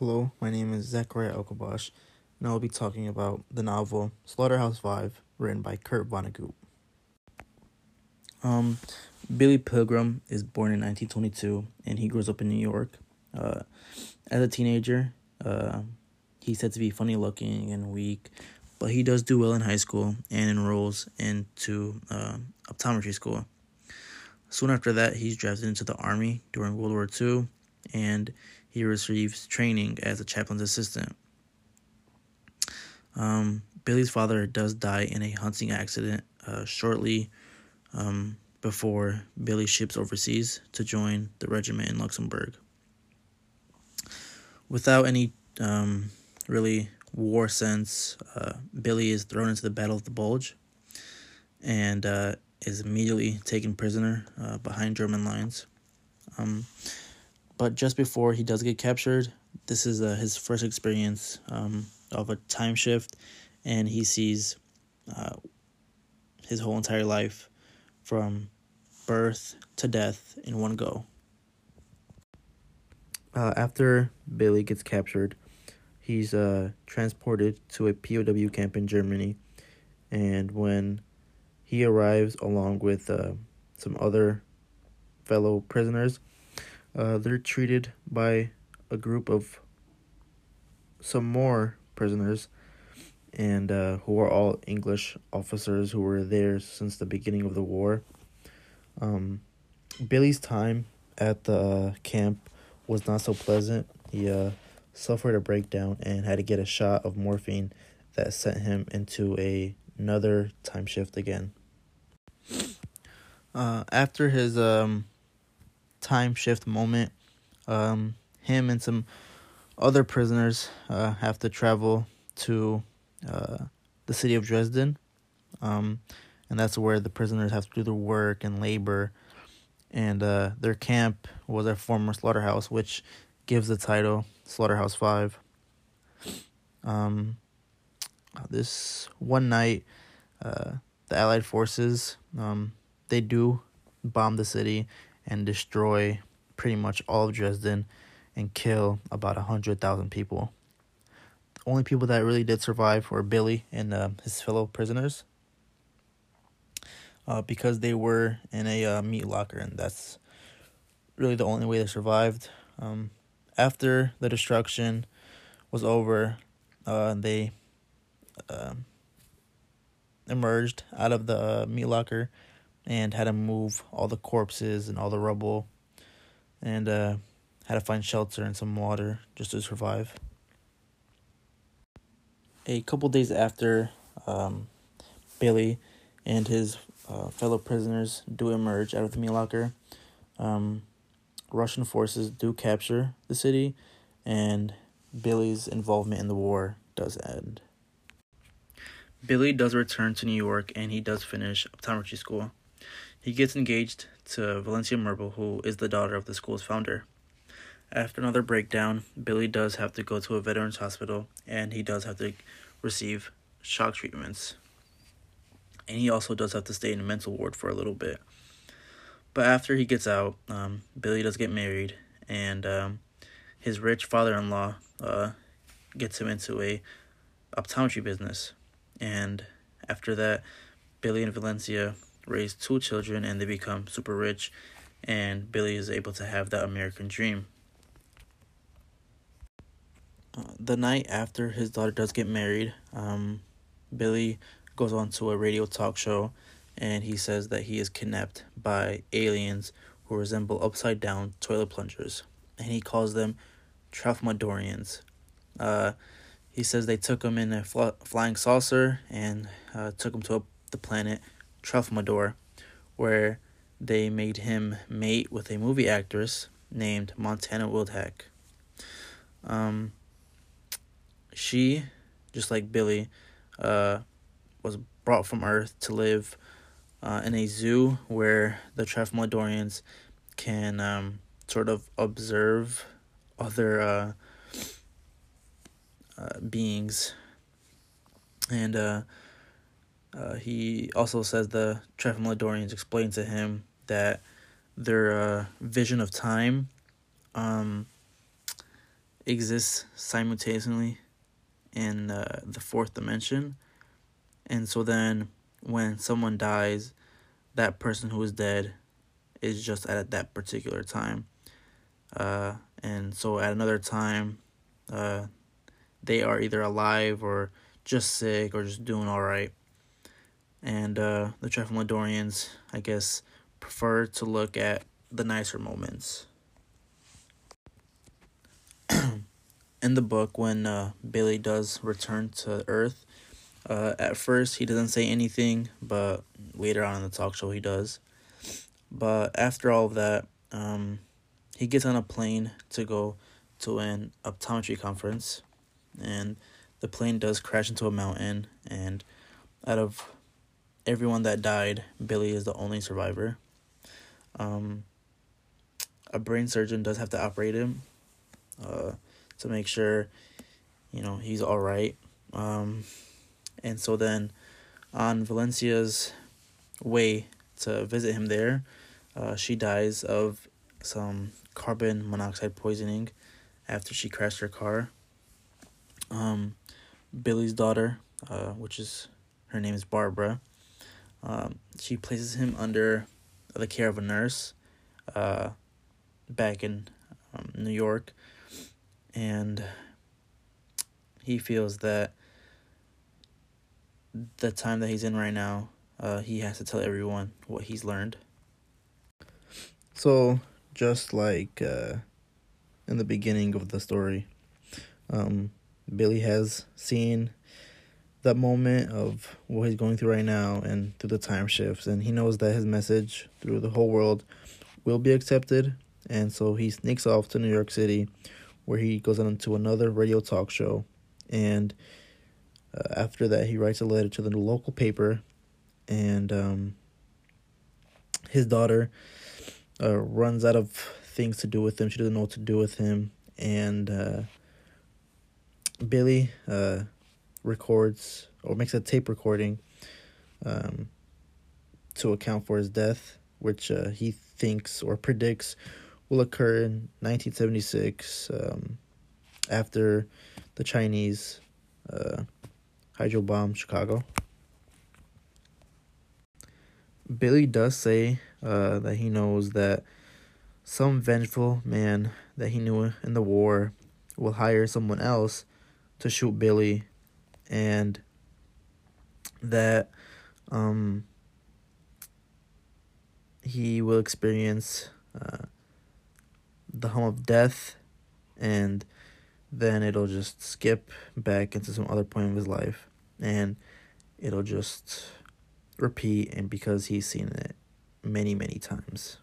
Hello, my name is Zachariah Elkabosh, and I will be talking about the novel Slaughterhouse Five, written by Kurt Vonnegut. Um, Billy Pilgrim is born in 1922, and he grows up in New York. Uh, as a teenager, uh, he's said to be funny looking and weak, but he does do well in high school and enrolls into uh, optometry school. Soon after that, he's drafted into the army during World War II, and he receives training as a chaplain's assistant. Um, Billy's father does die in a hunting accident uh, shortly um, before Billy ships overseas to join the regiment in Luxembourg. Without any um, really war sense, uh, Billy is thrown into the Battle of the Bulge and uh, is immediately taken prisoner uh, behind German lines. Um, but just before he does get captured, this is uh, his first experience um, of a time shift, and he sees uh, his whole entire life from birth to death in one go. Uh, after Billy gets captured, he's uh, transported to a POW camp in Germany, and when he arrives along with uh, some other fellow prisoners, uh, they're treated by a group of some more prisoners, and uh, who are all English officers who were there since the beginning of the war. Um, Billy's time at the camp was not so pleasant. He uh, suffered a breakdown and had to get a shot of morphine that sent him into a, another time shift again. Uh, after his um, time shift moment, um, him and some other prisoners uh, have to travel to uh, the city of Dresden. Um, and that's where the prisoners have to do their work and labor. And uh, their camp was a former slaughterhouse, which gives the title Slaughterhouse Five. Um, this one night, uh, the Allied forces um, they do bomb the city and destroy pretty much all of Dresden and kill about a hundred thousand people. The only people that really did survive were Billy and uh, his fellow prisoners. Uh, because they were in a uh, meat locker, and that's really the only way they survived. Um, after the destruction was over, uh, they uh, emerged out of the meat locker and had to move all the corpses and all the rubble and uh, had to find shelter and some water just to survive. A couple days after um, Billy and his uh, fellow prisoners do emerge out of the meat locker, um, Russian forces do capture the city, and Billy's involvement in the war does end. Billy does return to New York and he does finish optometry school. He gets engaged to Valencia Merble, who is the daughter of the school's founder. After another breakdown, Billy does have to go to a veterans hospital and he does have to receive shock treatments. And he also does have to stay in a mental ward for a little bit. But after he gets out, um, Billy does get married, and um, his rich father-in-law uh, gets him into a optometry business. And after that, Billy and Valencia raise two children and they become super rich and Billy is able to have that American dream. Uh, the night after his daughter does get married, um, Billy goes on to a radio talk show and he says that he is kidnapped by aliens who resemble upside down toilet plungers. And he calls them Tralfamadorians. Uh, he says they took him in a fl- flying saucer and uh, took him to a, the planet Tralfamadore, where they made him mate with a movie actress named Montana Wildhack. Um, she, just like Billy, uh, was brought from Earth to live uh, in a zoo where the Tralfamadorians can um, sort of observe other uh, uh, beings. And uh, he also says the Tralfamadorians explain to him that their uh, vision of time um, exists simultaneously in uh, the fourth dimension. And so then when someone dies, that person who is dead is just at that particular time. Uh, and so at another time, uh, they are either alive or just sick or just doing all right. And uh, the Tralfamadorians, I guess, prefer to look at the nicer moments. In the book, when uh, Billy does return to Earth, uh, at first he doesn't say anything, but later on in the talk show he does. But after all of that, um, he gets on a plane to go to an optometry conference, and the plane does crash into a mountain. And out of everyone that died, Billy is the only survivor. Um, a brain surgeon does have to operate him uh, to make sure, you know, he's all right. Um, and so then on Valencia's way to visit him there, uh, she dies of some carbon monoxide poisoning after she crashed her car. Um, Billy's daughter, uh, which is her name is Barbara, um, she places him under the care of a nurse uh, back in um, New York, and he feels that the time that he's in right now, uh, he has to tell everyone what he's learned. So, just like uh, in the beginning of the story, um, Billy has seen that moment of what he's going through right now and through the time shifts, and he knows that his message through the whole world will be accepted, and so he sneaks off to New York City, where he goes on to another radio talk show, and uh, after that, he writes a letter to the local paper, and um, his daughter uh, runs out of things to do with him. She doesn't know what to do with him, and uh, Billy uh, records or makes a tape recording um, to account for his death, which uh, he thinks or predicts will occur in 1976 um, after the Chinese uh, hydro bomb Chicago. Billy does say uh, that he knows that some vengeful man that he knew in the war will hire someone else to shoot Billy, and that um, he will experience uh, the home of death, and then it'll just skip back into some other point of his life, and it'll just repeat, and because he's seen it many, many times.